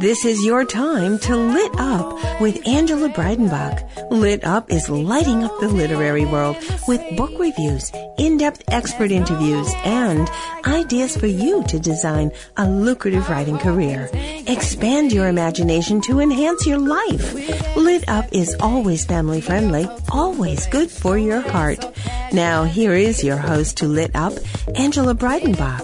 This is your time to lit up with Angela Breidenbach. Lit Up is lighting up the literary world with book reviews, in-depth expert interviews, and ideas for you to design a lucrative writing career. Expand your imagination to enhance your life. Lit Up is always family friendly, always good for your heart. Now here is your host to Lit Up, Angela Breidenbach.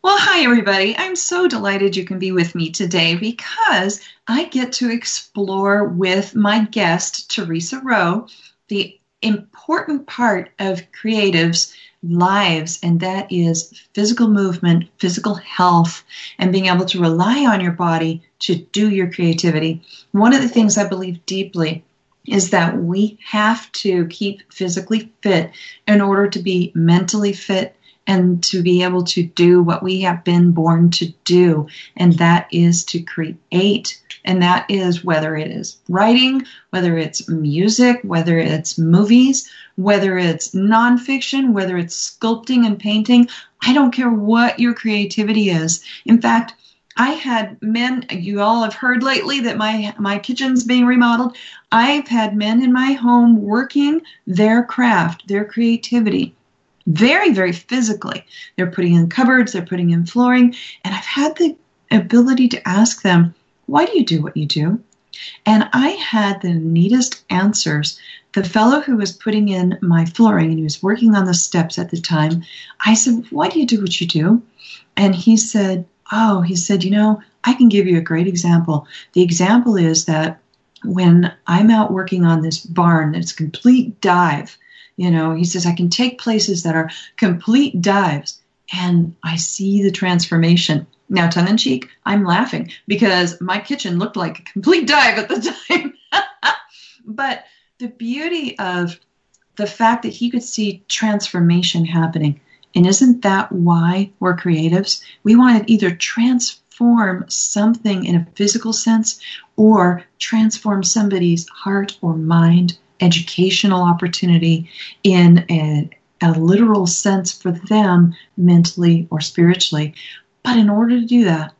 Well, hi, everybody. I'm so delighted you can be with me today because I get to explore with my guest, Theresa Rowe, the important part of creatives' lives, and that is physical movement, physical health, and being able to rely on your body to do your creativity. One of the things I believe deeply is that we have to keep physically fit in order to be mentally fit and to be able to do what we have been born to do, and that is to create. And that is whether it is writing, whether it's music, whether it's movies, whether it's nonfiction, whether it's sculpting and painting. I don't care what your creativity is. In fact, I had men, you all have heard lately that my, my kitchen's being remodeled. I've had men in my home working their craft, their creativity very, very physically. They're putting in cupboards, they're putting in flooring, and I've had the ability to ask them, why do you do what you do? And I had the neatest answers. The fellow who was putting in my flooring and he was working on the steps at the time, I said, Why do you do what you do? And he said, Oh, he said, You know, I can give you a great example. The example is that when I'm out working on this barn that's complete dive, you know, he says, I can take places that are complete dives and I see the transformation. Now, tongue in cheek, I'm laughing because my kitchen looked like a complete dive at the time. but the beauty of the fact that he could see transformation happening. And isn't that why we're creatives? We want to either transform something in a physical sense or transform somebody's heart or mind educational opportunity in a, a literal sense for them mentally or spiritually. But in order to do that,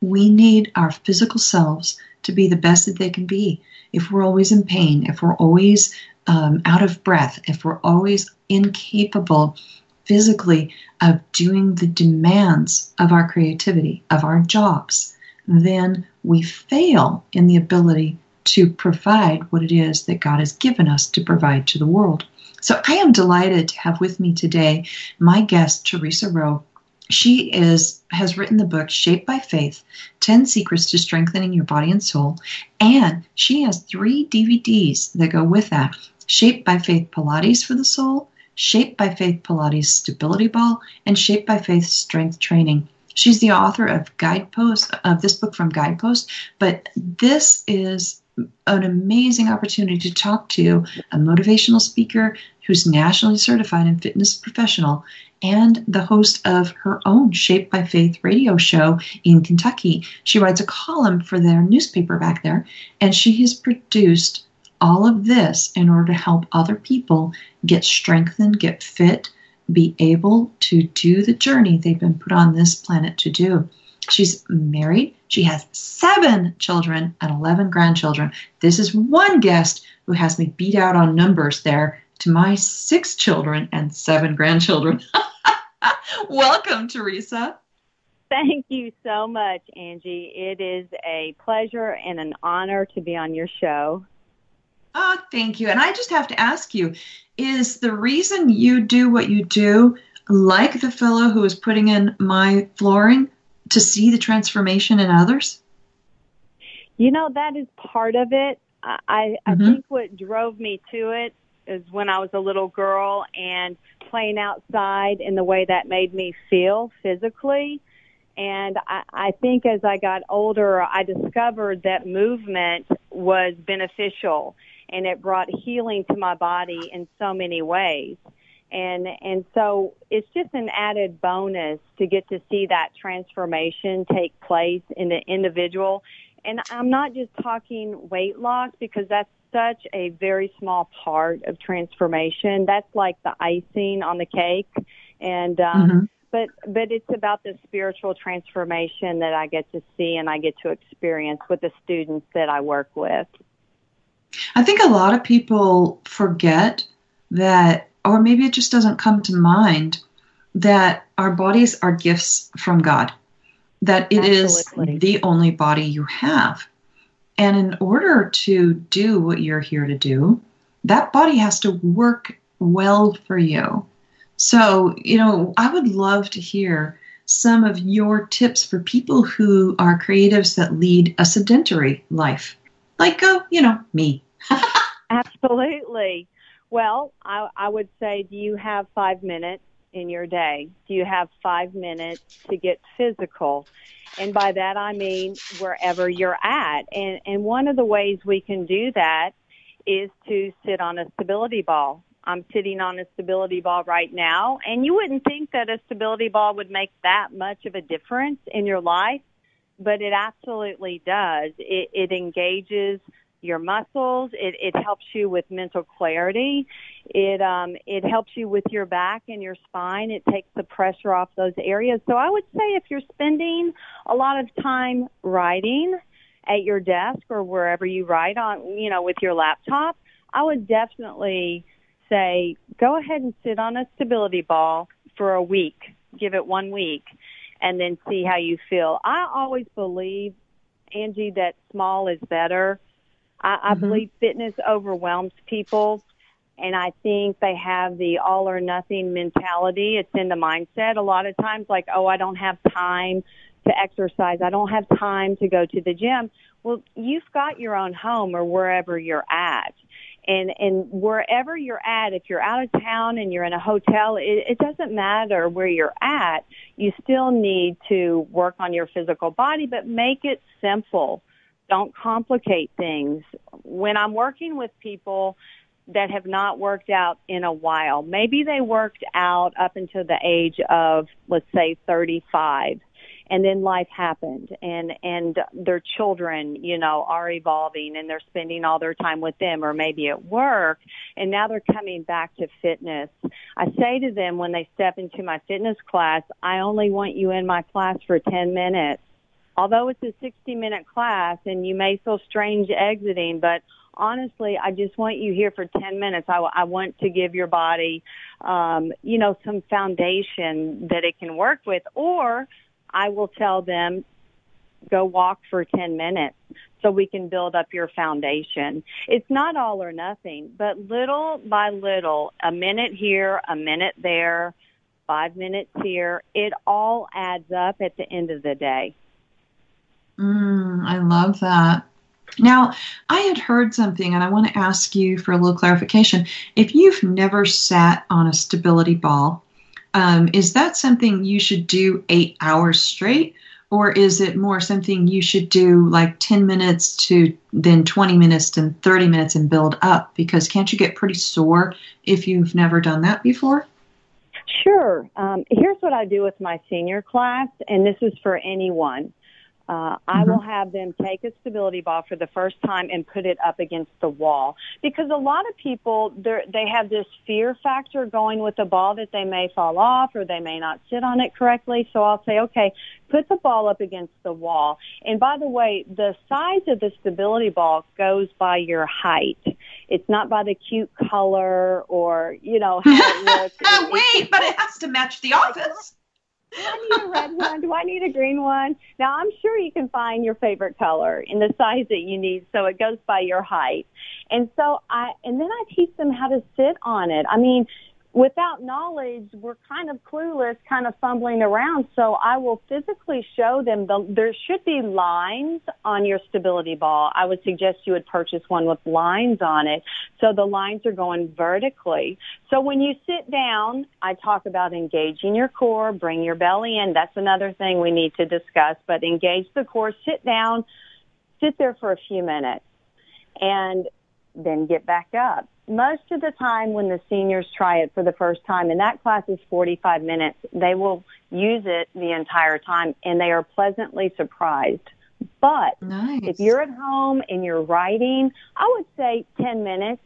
we need our physical selves to be the best that they can be. If we're always in pain, if we're always um, out of breath, if we're always incapable physically of doing the demands of our creativity, of our jobs, then we fail in the ability to provide what it is that God has given us to provide to the world. So I am delighted to have with me today my guest, Theresa Rowe. She is has written the book Shaped by Faith: 10 Secrets to Strengthening Your Body and Soul, and she has 3 DVDs that go with that. Shaped by Faith Pilates for the Soul, Shaped by Faith Pilates Stability Ball, and Shaped by Faith Strength Training. She's the author of Guidepost of this book from Guidepost, but this is an amazing opportunity to talk to a motivational speaker who's nationally certified and fitness professional and the host of her own Shaped by Faith radio show in Kentucky. She writes a column for their newspaper back there, and she has produced all of this in order to help other people get strengthened, get fit, be able to do the journey they've been put on this planet to do. She's married. She has seven children and 11 grandchildren. This is one guest who has me beat out on numbers there to my six children and seven grandchildren. Welcome, Theresa. Thank you so much, Angie. It is a pleasure and an honor to be on your show. Oh, thank you. And I just have to ask you is the reason you do what you do like the fellow who is putting in my flooring? To see the transformation in others? You know, that is part of it. I, I mm-hmm. think what drove me to it is when I was a little girl and playing outside in the way that made me feel physically. And I, I think as I got older, I discovered that movement was beneficial and it brought healing to my body in so many ways. And and so it's just an added bonus to get to see that transformation take place in the individual. And I'm not just talking weight loss because that's such a very small part of transformation. That's like the icing on the cake. And um mm-hmm but but it's about the spiritual transformation that I get to see and I get to experience with the students that I work with. I think a lot of people forget that or maybe it just doesn't come to mind that our bodies are gifts from God. That it Absolutely. is the only body you have. And in order to do what you're here to do, that body has to work well for you. So, you know, I would love to hear some of your tips for people who are creatives that lead a sedentary life, like, uh, you know, me. Absolutely. Well, I, I would say, do you have five minutes in your day? Do you have five minutes to get physical? And by that I mean wherever you're at. And, and one of the ways we can do that is to sit on a stability ball. I'm sitting on a stability ball right now, and you wouldn't think that a stability ball would make that much of a difference in your life, but it absolutely does. It, it engages your muscles. It, it helps you with mental clarity. It um, it helps you with your back and your spine. It takes the pressure off those areas. So I would say if you're spending a lot of time writing at your desk or wherever you write on, you know, with your laptop, I would definitely say, go ahead and sit on a stability ball for a week. Give it one week and then see how you feel. I always believe, Angie, that small is better. I, I mm-hmm. believe fitness overwhelms people and I think they have the all or nothing mentality. It's in the mindset a lot of times like, oh, I don't have time to exercise. I don't have time to go to the gym. Well, you've got your own home or wherever you're at and and wherever you're at if you're out of town and you're in a hotel it, it doesn't matter where you're at you still need to work on your physical body but make it simple don't complicate things. When i'm working with people that have not worked out in a while maybe they worked out up until the age of let's say 35 and then life happened and and their children you know are evolving and they're spending all their time with them or maybe at work and now they're coming back to fitness. I say to them when they step into my fitness class i only want you in my class for 10 minutes although it's a 60 minute class and you may feel strange exiting but honestly, I just want you here for 10 minutes. I, I want to give your body, um, you know, some foundation that it can work with. Or I will tell them, go walk for 10 minutes so we can build up your foundation. It's not all or nothing, but little by little, a minute here, a minute there, five minutes here, it all adds up at the end of the day. Mm, I love that. Now, I had heard something and I want to ask you for a little clarification. If you've never sat on a stability ball, um, is that something you should do eight hours straight? Or is it more something you should do like 10 minutes to then 20 minutes to 30 minutes and build up? Because can't you get pretty sore if you've never done that before? Sure. Um, here's what I do with my senior class, and this is for anyone. Uh, I mm-hmm. will have them take a stability ball for the first time and put it up against the wall because a lot of people they they have this fear factor going with the ball that they may fall off or they may not sit on it correctly. So I'll say, okay, put the ball up against the wall. And by the way, the size of the stability ball goes by your height. It's not by the cute color or you know how it looks. Wait, but it has to match the office I need a red one? Do I need a green one? Now I'm sure you can find your favorite color in the size that you need so it goes by your height. And so I and then I teach them how to sit on it. I mean, without knowledge, we're kind of clueless, kind of fumbling around. So I will physically show them the, there should be lines on your stability ball. I would suggest you would purchase one with lines on it. So the lines are going vertically. So when you sit down, I talk about engaging your core, bring your belly in. That's another thing we need to discuss, but engage the core, sit down, sit there for a few minutes and then get back up most of the time when the seniors try it for the first time, and that class is 45 minutes, they will use it the entire time and they are pleasantly surprised. But nice. if you're at home and you're writing, I would say 10 minutes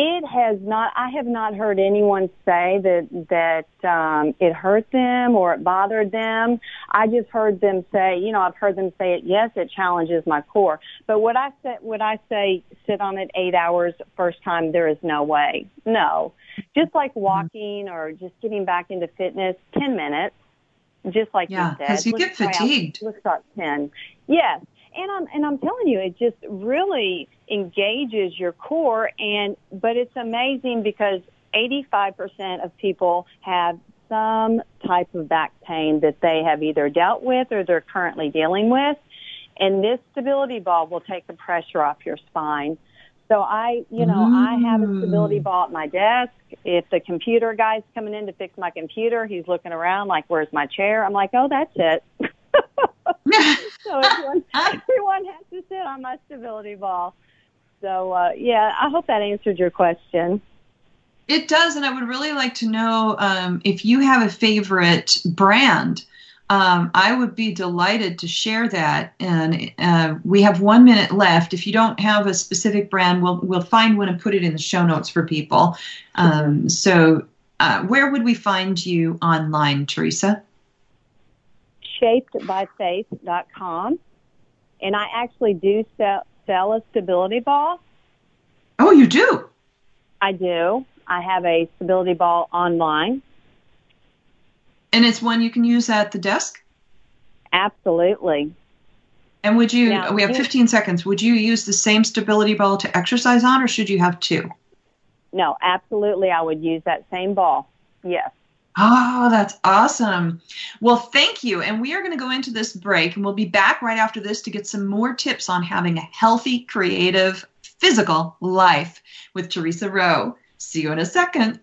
it has not i have not heard anyone say that that um it hurt them or it bothered them. I just heard them say you know i've heard them say it yes it challenges my core. But would i say would i say sit on it eight hours first time? There is no way. No. Just like mm-hmm. walking or just getting back into fitness ten minutes. Just like yeah, you said because you get fatigued. let's start ten. Yes and I'm and I'm telling you, it just really engages your core. And but it's amazing because 85% of people have some type of back pain that they have either dealt with or they're currently dealing with. And this stability ball will take the pressure off your spine. So I, you know, mm. I have a stability ball at my desk. If the computer guy's coming in to fix my computer, he's looking around like, where's my chair? I'm like, oh, that's it. so everyone, everyone has to sit on my stability ball. So uh, yeah, I hope that answered your question. It does, and I would really like to know um, if you have a favorite brand. Um, I would be delighted to share that. And uh, we have one minute left. If you don't have a specific brand, we'll we'll find one and put it in the show notes for people. Um, so, uh, where would we find you online, Theresa? shapedbyfaith.com. And I actually do sell, sell a stability ball. Oh, you do? I do. I have a stability ball online. And it's one you can use at the desk? Absolutely. And would you, now, we have 15 seconds, would you use the same stability ball to exercise on or should you have two? No, absolutely. I would use that same ball. Yes. Oh, that's awesome. Well, thank you. And we are going to go into this break and we'll be back right after this to get some more tips on having a healthy, creative, physical life with Theresa Rowe. See you in a second.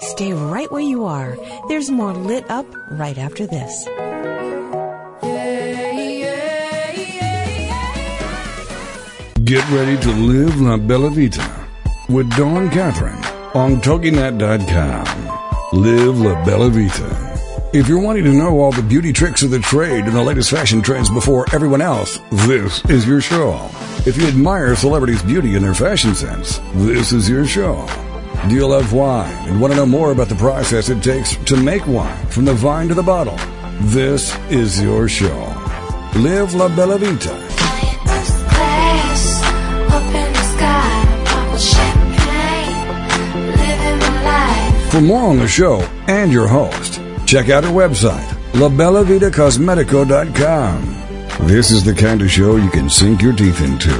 Stay right where you are. There's more lit up right after this. Get ready to live La Bella Vita with Dawn Catherine on TogiNet.com. Live La Bella Vita. If you're wanting to know all the beauty tricks of the trade and the latest fashion trends before everyone else, this is your show. If you admire celebrities' beauty and their fashion sense, this is your show. Do you love wine and want to know more about the process it takes to make wine from the vine to the bottle? This is your show. Live La Bella Vita For more on the show and your host, check out our website, labellavitacosmetico.com. This is the kind of show you can sink your teeth into.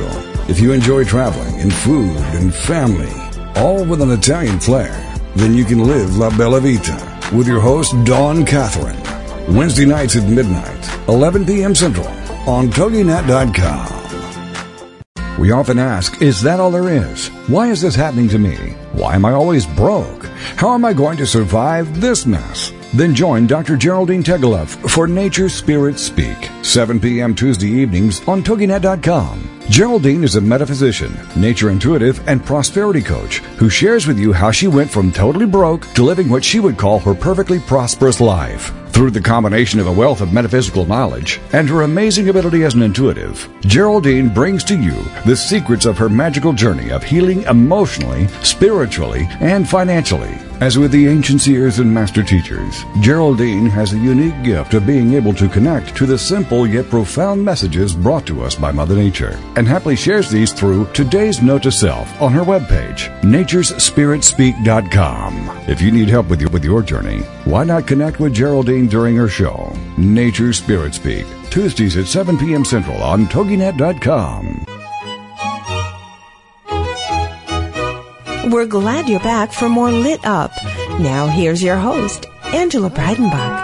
If you enjoy traveling and food and family, all with an Italian flair, then you can live La Bella Vita with your host, Dawn Catherine. Wednesday nights at midnight, 11 p.m. Central on TogiNet.com. We often ask, is that all there is? Why is this happening to me? Why am I always broke? How am I going to survive this mess? Then join Dr. Geraldine Tegeloff for Nature Spirit Speak, 7 p.m. Tuesday evenings on TogiNet.com. Geraldine is a metaphysician, nature intuitive, and prosperity coach who shares with you how she went from totally broke to living what she would call her perfectly prosperous life. Through the combination of a wealth of metaphysical knowledge and her amazing ability as an intuitive, Geraldine brings to you the secrets of her magical journey of healing emotionally, spiritually, and financially. As with the ancient seers and master teachers, Geraldine has a unique gift of being able to connect to the simple yet profound messages brought to us by Mother Nature, and happily shares these through today's note to self on her webpage, naturespiritspeak.com. If you need help with your, with your journey, why not connect with Geraldine during her show, Nature Spirit Speak, Tuesdays at 7 p.m. Central on TogiNet.com. We're glad you're back for more Lit Up. Now here's your host, Angela Breidenbach.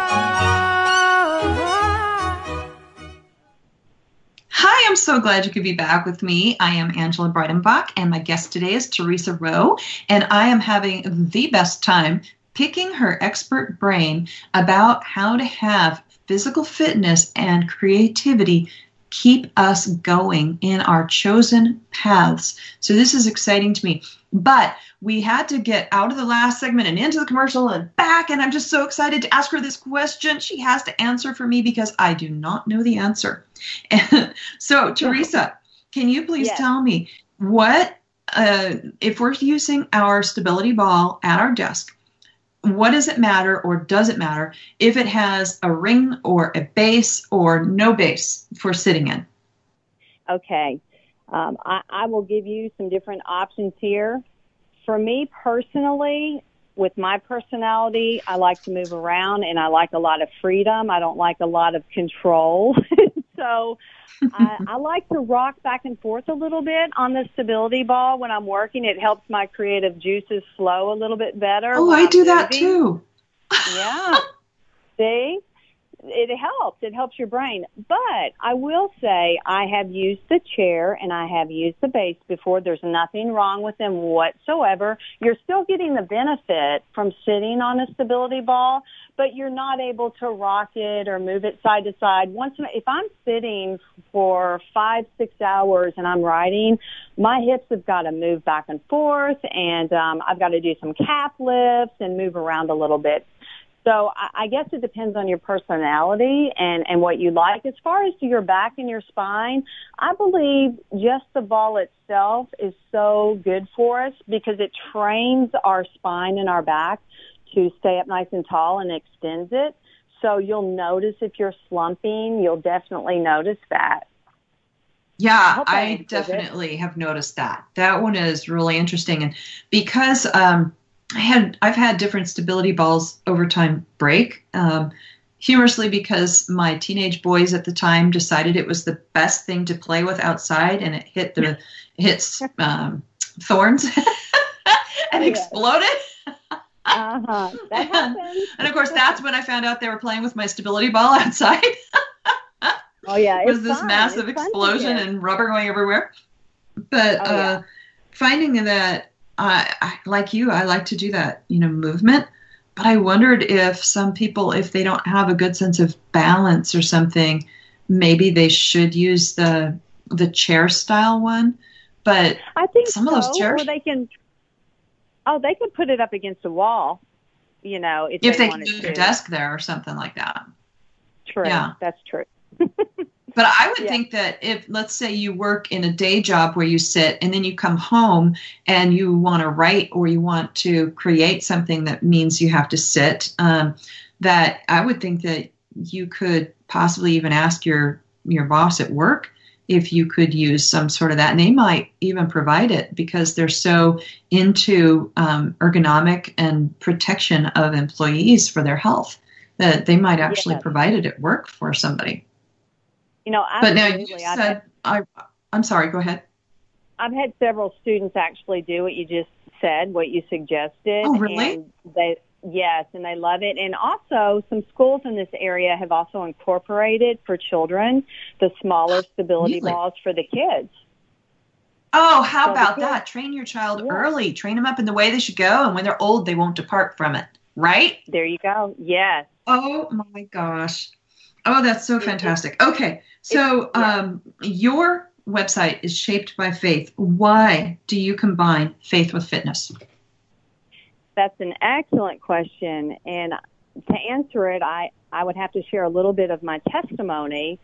Hi, I'm so glad you could be back with me. I am Angela Breidenbach, and my guest today is Theresa Rowe, and I am having the best time picking her expert brain about how to have physical fitness and creativity keep us going in our chosen paths. So this is exciting to me. But we had to get out of the last segment and into the commercial and back. And I'm just so excited to ask her this question. She has to answer for me because I do not know the answer. And so, Theresa, can you please yes. tell me what, uh, if we're using our stability ball at our desk, what does it matter or does it matter if it has a ring or a base or no base for sitting in? Okay. Um, I, I will give you some different options here. For me personally, with my personality, I like to move around and I like a lot of freedom. I don't like a lot of control. so I, I like to rock back and forth a little bit on the stability ball when I'm working. It helps my creative juices flow a little bit better. Oh, I I'm do moving. that too. yeah. See? It helps. It helps your brain. But I will say I have used the chair and I have used the base before. There's nothing wrong with them whatsoever. You're still getting the benefit from sitting on a stability ball, but you're not able to rock it or move it side to side. Once if I'm sitting for five, six hours and I'm writing, my hips have got to move back and forth, and um, I've got to do some calf lifts and move around a little bit. So I, I guess it depends on your personality and, and what you like. As far as to your back and your spine, I believe just the ball itself is so good for us because it trains our spine and our back to stay up nice and tall and extends it. So you'll notice if you're slumping, you'll definitely notice that. Yeah, I, I definitely it. have noticed that. That one is really interesting. And because um, I had I've had different stability balls over time break. Um, humorously because my teenage boys at the time decided it was the best thing to play with outside and it hit the hits um, thorns and exploded uh-huh. That and of course that's when i found out they were playing with my stability ball outside oh yeah it was this fun. massive it's explosion and rubber going everywhere but oh, uh, yeah. finding that I, I, like you, I like to do that, you know, movement. But I wondered if some people, if they don't have a good sense of balance or something, maybe they should use the the chair style one. But I think some so, of those chairs, or they can. Oh, they could put it up against a wall. You know, if, if they, they can do their desk there or something like that. True. Yeah, that's true. But I would yeah. think that if, let's say, you work in a day job where you sit and then you come home and you want to write or you want to create something that means you have to sit, um, that I would think that you could possibly even ask your your boss at work if you could use some sort of that, and they might even provide it because they're so into um, ergonomic and protection of employees for their health that they might actually yes. provide it at work for somebody. You know, but now you said I. I'm sorry. Go ahead. I've had several students actually do what you just said, what you suggested. Oh, really? And they yes, and they love it. And also, some schools in this area have also incorporated for children the smaller stability really? balls for the kids. Oh, how so about that? Train your child yeah. early. Train them up in the way they should go, and when they're old, they won't depart from it. Right? There you go. Yes. Oh my gosh. Oh, that's so fantastic. Okay. So, um, your website is shaped by faith. Why do you combine faith with fitness? That's an excellent question. And to answer it, I, I would have to share a little bit of my testimony.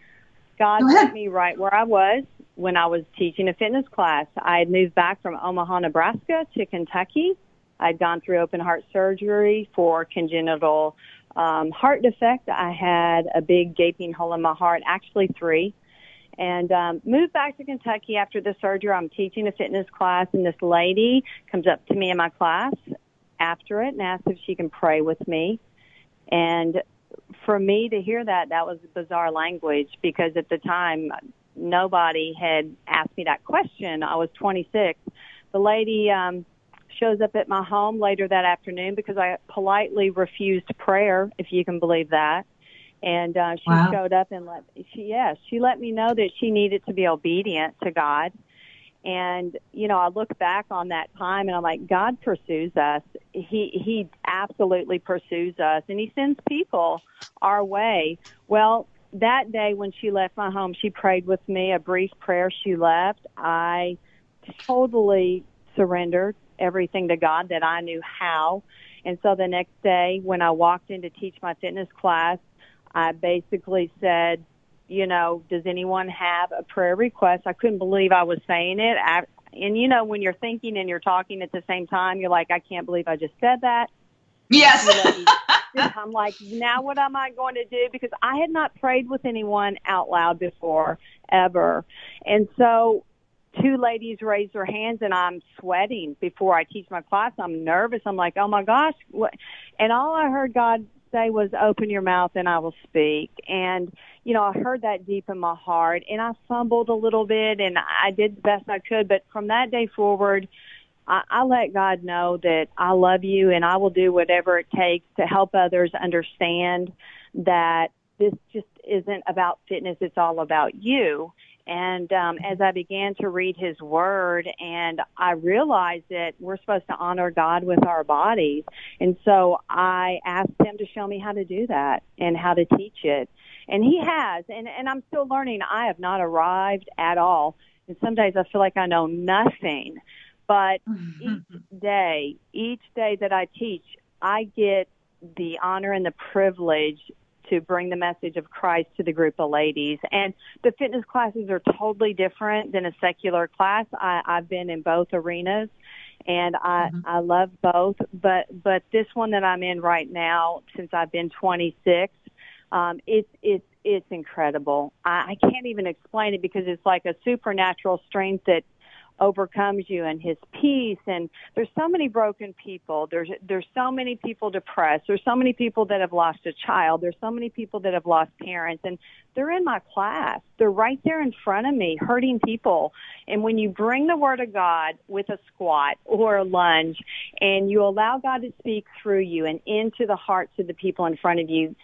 God put me right where I was when I was teaching a fitness class. I had moved back from Omaha, Nebraska to Kentucky. I'd gone through open heart surgery for congenital um, heart defect. I had a big gaping hole in my heart, actually three. And um, moved back to Kentucky after the surgery. I'm teaching a fitness class, and this lady comes up to me in my class after it and asks if she can pray with me. And for me to hear that, that was bizarre language because at the time, nobody had asked me that question. I was 26. The lady um, shows up at my home later that afternoon because I politely refused prayer, if you can believe that. And uh, she wow. showed up and let she yes she let me know that she needed to be obedient to God, And you know, I look back on that time and I'm like, God pursues us. He he absolutely pursues us, and He sends people our way. Well, that day when she left my home, she prayed with me a brief prayer. She left. I totally surrendered everything to God that I knew how. And so the next day when I walked in to teach my fitness class, I basically said, you know, does anyone have a prayer request? I couldn't believe I was saying it. I, and you know, when you're thinking and you're talking at the same time, you're like, I can't believe I just said that. Yes. I'm like, now what am I going to do? Because I had not prayed with anyone out loud before, ever. And so two ladies raise their hands and I'm sweating before I teach my class. I'm nervous. I'm like, oh my gosh. What? And all I heard God say was, open your mouth and I will speak. And, you know, I heard that deep in my heart and I fumbled a little bit and I did the best I could. But from that day forward, I, I let God know that I love you and I will do whatever it takes to help others understand that this just isn't about fitness. It's all about you. And um, as I began to read His Word, and I realized that we're supposed to honor God with our bodies, and so I asked Him to show me how to do that and how to teach it, and He has. And and I'm still learning. I have not arrived at all, and some days I feel like I know nothing. But each day, each day that I teach, I get the honor and the privilege to bring the message of Christ to the group of ladies. And the fitness classes are totally different than a secular class. I, I've been in both arenas and I mm-hmm. I love both, but but this one that I'm in right now, since I've been 26, um, it's it's it's incredible. I, I can't even explain it because it's like a supernatural strength that overcomes you and his peace. And there's so many broken people. There's there's so many people depressed. There's so many people that have lost a child. There's so many people that have lost parents. And they're in my class. They're right there in front of me hurting people. And when you bring the word of god with a squat or a lunge and you allow god to speak through you and into the hearts of the people in front of you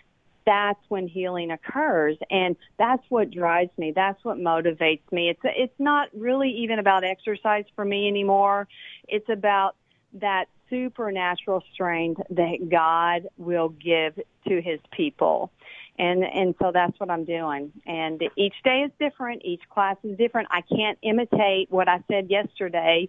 that's when healing occurs. And that's what drives me. That's what motivates me. It's it's not really even about exercise for me anymore. It's about that supernatural strength that God will give to his people. And and so that's what I'm doing. And each day is different. Each class is different. I can't imitate what I said yesterday.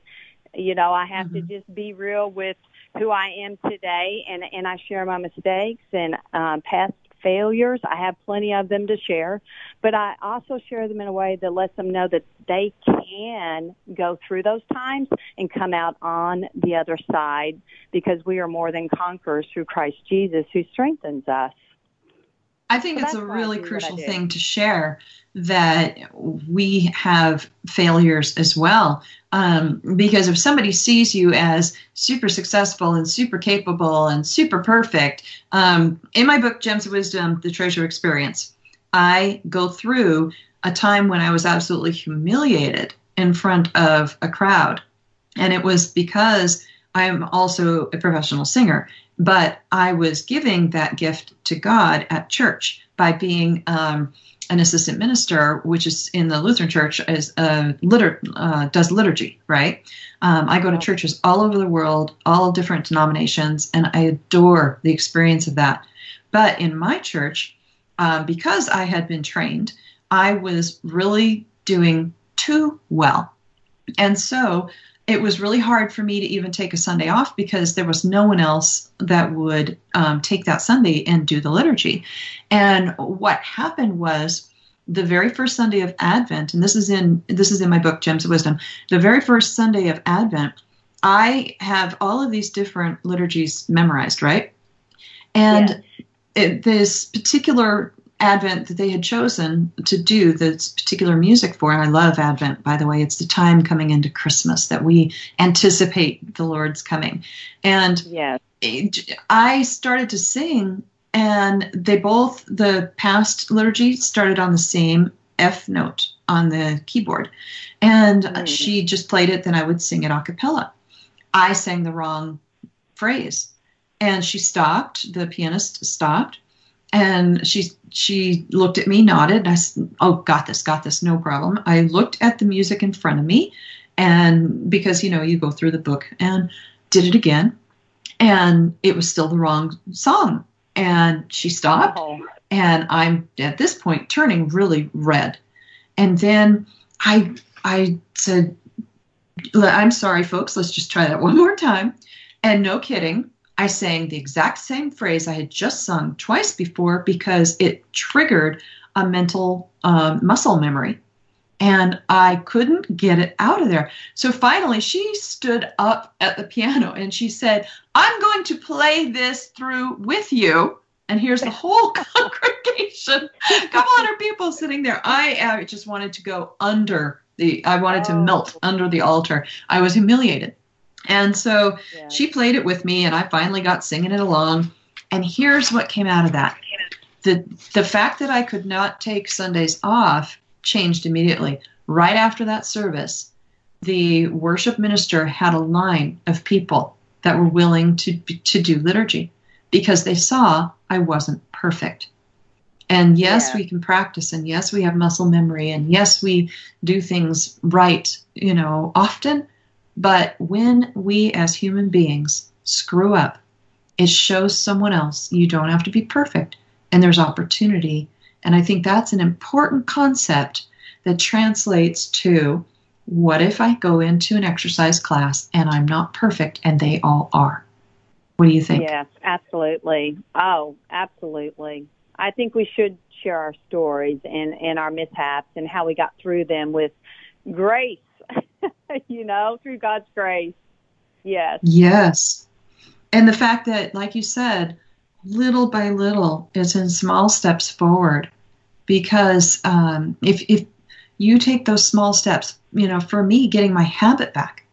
You know I have mm-hmm. to just be real with who I am today. And and I share my mistakes. And um past failures. I have plenty of them to share, but I also share them in a way that lets them know that they can go through those times and come out on the other side because we are more than conquerors through Christ Jesus who strengthens us. I think so it's a really crucial thing to share that we have failures as well. Um, because if somebody sees you as super successful and super capable and super perfect, um, in my book, Gems of Wisdom The Treasure Experience, I go through a time when I was absolutely humiliated in front of a crowd. And it was because I'm also a professional singer. But I was giving that gift to God at church by being um, an assistant minister, which is in the Lutheran Church, as uh, liter- uh, does liturgy. Right? Um, I go to churches all over the world, all different denominations, and I adore the experience of that. But in my church, uh, because I had been trained, I was really doing too well, and so it was really hard for me to even take a Sunday off because there was no one else that would um, take that Sunday and do the liturgy. And what happened was the very first Sunday of Advent, and this is in this is in my book Gems of Wisdom. The very first Sunday of Advent, I have all of these different liturgies memorized, right? And it, this particular Advent that they had chosen to do this particular music for. And I love Advent, by the way. It's the time coming into Christmas that we anticipate the Lord's coming. And yes. I started to sing, and they both, the past liturgy started on the same F note on the keyboard. And mm. she just played it, then I would sing it a cappella. I sang the wrong phrase. And she stopped, the pianist stopped, and she she looked at me, nodded. I said, "Oh, got this, got this, no problem." I looked at the music in front of me, And because, you know, you go through the book and did it again, and it was still the wrong song. And she stopped, oh. and I'm at this point turning really red. And then I I said, I'm sorry, folks, let's just try that one more time. And no kidding, I sang the exact same phrase I had just sung twice before because it triggered a mental um, muscle memory. And I couldn't get it out of there. So finally, she stood up at the piano and she said, I'm going to play this through with you. And here's the whole congregation, a couple hundred people sitting there. I uh, just wanted to go under the, I wanted to melt under the altar. I was humiliated. And so yeah. she played it with me, and I finally got singing it along. And here's what came out of that the, the fact that I could not take Sundays off changed immediately. Right after that service, the worship minister had a line of people that were willing to, to do liturgy because they saw I wasn't perfect. And yes, yeah. we can practice, and yes, we have muscle memory, and yes, we do things right, you know, often. But when we as human beings screw up, it shows someone else you don't have to be perfect and there's opportunity. And I think that's an important concept that translates to what if I go into an exercise class and I'm not perfect and they all are? What do you think? Yes, absolutely. Oh, absolutely. I think we should share our stories and, and our mishaps and how we got through them with grace you know, through God's grace. Yes. Yes. And the fact that, like you said, little by little, it's in small steps forward. Because um, if, if you take those small steps, you know, for me, getting my habit back,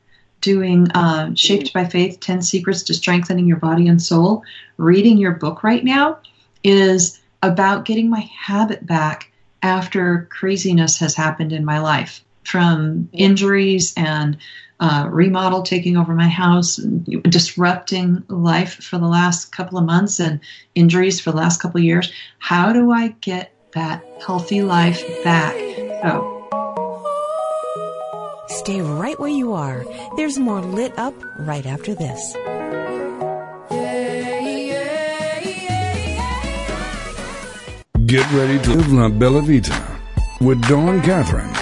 doing uh, Shaped by Faith 10 Secrets to Strengthening Your Body and Soul, reading your book right now is about getting my habit back after craziness has happened in my life from injuries and uh, remodel taking over my house, disrupting life for the last couple of months, and injuries for the last couple of years. How do I get that healthy life back? So. Stay right where you are. There's more lit up right after this. Get ready to live La Bella Vita with Dawn Catherine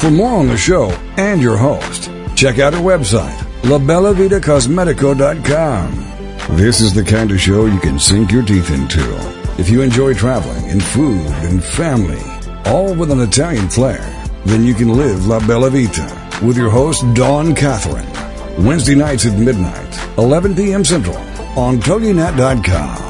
For more on the show and your host, check out our website, labellavitacosmetico.com. This is the kind of show you can sink your teeth into. If you enjoy traveling and food and family, all with an Italian flair, then you can live La Bella Vita with your host, Dawn Catherine. Wednesday nights at midnight, 11 p.m. Central on TogiNet.com.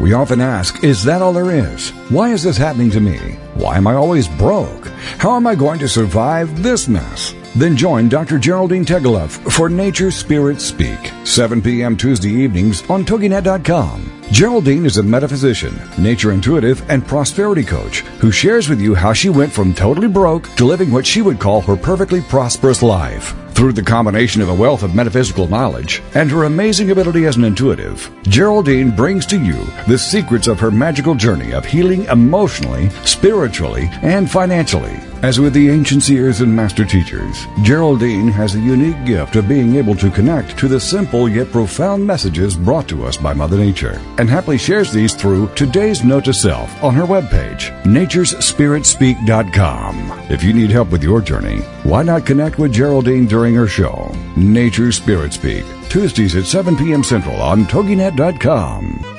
We often ask, is that all there is? Why is this happening to me? Why am I always broke? How am I going to survive this mess? Then join Dr. Geraldine Tegeloff for Nature Spirit Speak, 7 p.m. Tuesday evenings on TogiNet.com. Geraldine is a metaphysician, nature intuitive, and prosperity coach who shares with you how she went from totally broke to living what she would call her perfectly prosperous life. Through the combination of a wealth of metaphysical knowledge and her amazing ability as an intuitive, Geraldine brings to you the secrets of her magical journey of healing emotionally, spiritually, and financially. As with the ancient seers and master teachers, Geraldine has the unique gift of being able to connect to the simple yet profound messages brought to us by Mother Nature, and happily shares these through today's note to self on her webpage, naturespiritspeak.com. If you need help with your journey, why not connect with Geraldine during her show, Nature Spirit Speak, Tuesdays at 7 p.m. Central on TogiNet.com.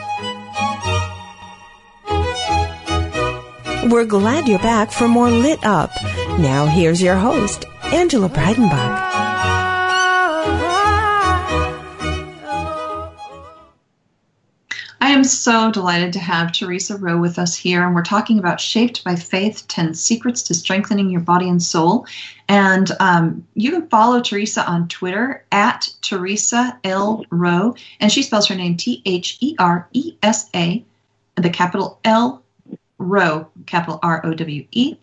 We're glad you're back for more Lit Up. Now here's your host, Angela Breidenbach. I am so delighted to have Theresa Rowe with us here, and we're talking about Shaped by Faith 10 Secrets to Strengthening Your Body and Soul. And um, you can follow Theresa on Twitter at Theresa L. Rowe, and she spells her name T H E R E S A, the capital L Rowe, capital R O W E.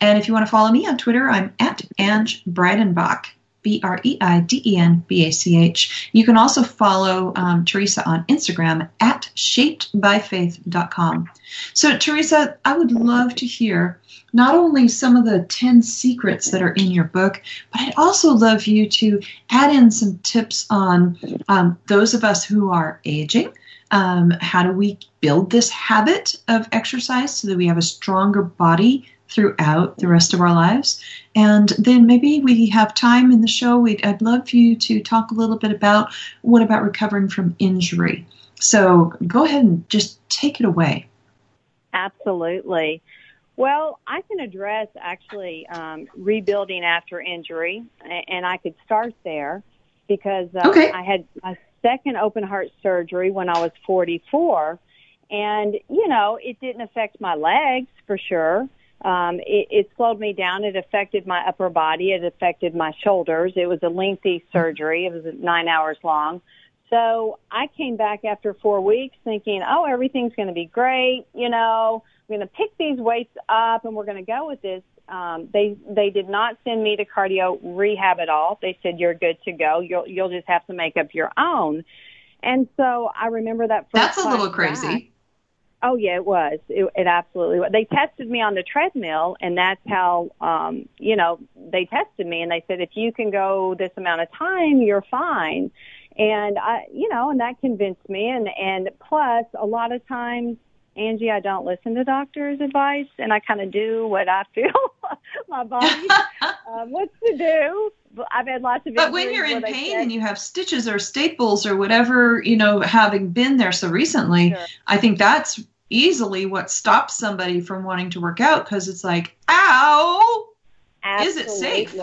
And if you want to follow me on Twitter, I'm at Ange Breidenbach. B R E I D E N B A C H. You can also follow um, Theresa on Instagram at shapedbyfaith.com. So, Theresa, I would love to hear not only some of the 10 secrets that are in your book, but I'd also love you to add in some tips on um, those of us who are aging. Um, how do we build this habit of exercise so that we have a stronger body throughout the rest of our lives. And then maybe we have time in the show. We'd, I'd love for you to talk a little bit about what about recovering from injury. So go ahead and just take it away. Absolutely. Well, I can address actually um, rebuilding after injury, and I could start there because uh, okay. I had second open heart surgery when I was 44. And, you know, it didn't affect my legs for sure um, it, it slowed me down. It affected my upper body. It affected my shoulders. It was a lengthy surgery. It was nine hours long. So I came back after four weeks thinking, oh, everything's going to be great. You know, I'm going to pick these weights up and we're going to go with this. Um, they they did not send me to cardio rehab at all. They said you're good to go. You'll you'll just have to make up your own. And so I remember that. First That's a little crazy. Back, Oh yeah, it was. It, it absolutely was. They tested me on the treadmill, and that's how, um, you know, they tested me, and they said if you can go this amount of time, you're fine. And I, you know, and that convinced me. And and plus, a lot of times, Angie, I don't listen to doctors' advice, and I kind of do what I feel my body uh, wants to do. I've had lots of. But when you're in pain said, and you have stitches or staples or whatever, you know, having been there so recently, sure. I think that's easily what stops somebody from wanting to work out because it's like, ow, Absolutely. is it safe?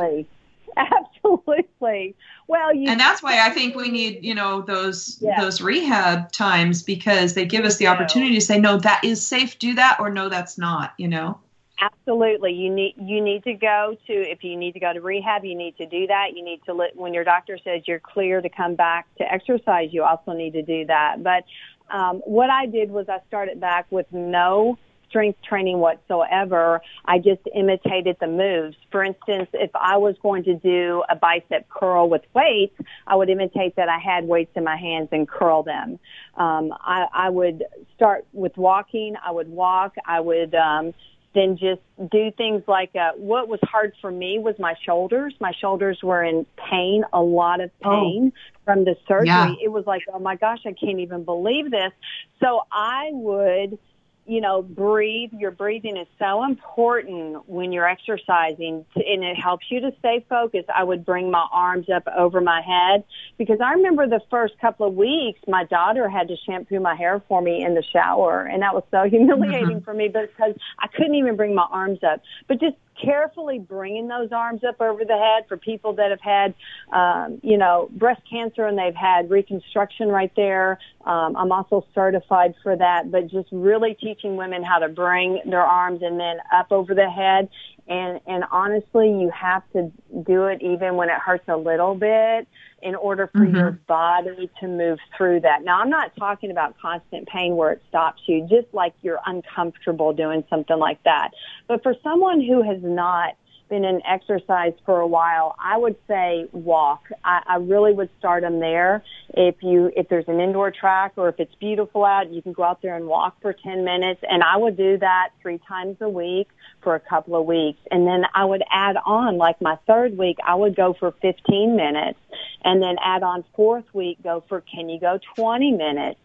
Absolutely. Well, you and that's why I think we need, you know, those yeah. those rehab times because they give us the opportunity to say, no, that is safe. Do that, or no, that's not. You know. Absolutely. You need you need to go to if you need to go to rehab, you need to do that. You need to let when your doctor says you're clear to come back to exercise, you also need to do that. But um, what I did was I started back with no strength training whatsoever. I just imitated the moves. For instance, if I was going to do a bicep curl with weights, I would imitate that I had weights in my hands and curl them. Um, I, I would start with walking. I would walk. I would um, then just do things like uh, what was hard for me was my shoulders. My shoulders were in pain, a lot of oh. pain oh. from the surgery. Yeah. It was like, oh my gosh, I can't even believe this. So I would you know, breathe. Your breathing is so important when you're exercising and it helps you to stay focused. I would bring my arms up over my head because I remember the first couple of weeks my daughter had to shampoo my hair for me in the shower and that was so humiliating mm-hmm. for me because I couldn't even bring my arms up. But just carefully bringing those arms up over the head for people that have had, um, you know, breast cancer and they've had reconstruction right there. Um, I'm also certified for that, but just really teaching women how to bring their arms and then up over the head. And, and honestly, you have to do it even when it hurts a little bit in order for mm-hmm. your body to move through that. Now, I'm not talking about constant pain where it stops you, just like you're uncomfortable doing something like that. But for someone who has not been in exercise for a while, I would say walk. I, I really would start them there. If you, if there's an indoor track or if it's beautiful out, you can go out there and walk for 10 minutes. And I would do that three times a week for a couple of weeks. And then I would add on, like my third week, I would go for 15 minutes and then add on fourth week, go for, can you go 20 minutes?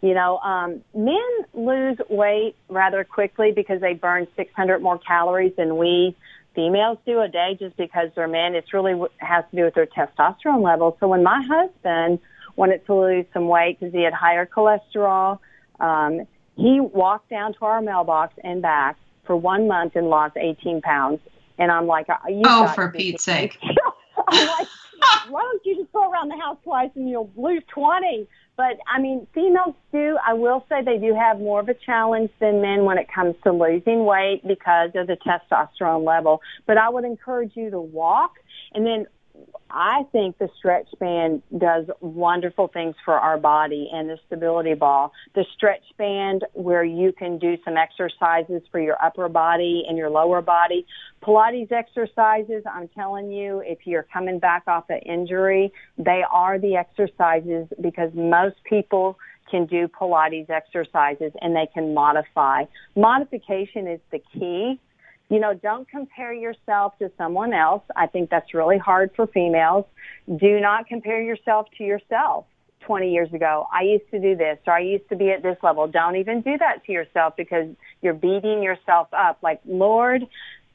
You know, um, men lose weight rather quickly because they burn 600 more calories than we females do a day just because they're men. It's really has to do with their testosterone levels. So when my husband wanted to lose some weight because he had higher cholesterol, um, he walked down to our mailbox and back for one month and lost 18 pounds. And I'm like, you oh, for Pete's sake. I'm like, why don't you just go around the house twice and you'll lose 20? But I mean, females do, I will say they do have more of a challenge than men when it comes to losing weight because of the testosterone level. But I would encourage you to walk and then I think the stretch band does wonderful things for our body and the stability ball. The stretch band where you can do some exercises for your upper body and your lower body. Pilates exercises, I'm telling you, if you're coming back off an injury, they are the exercises because most people can do Pilates exercises and they can modify. Modification is the key you know, don't compare yourself to someone else. I think that's really hard for females. Do not compare yourself to yourself. 20 years ago, I used to do this or I used to be at this level. Don't even do that to yourself because you're beating yourself up. Like, Lord,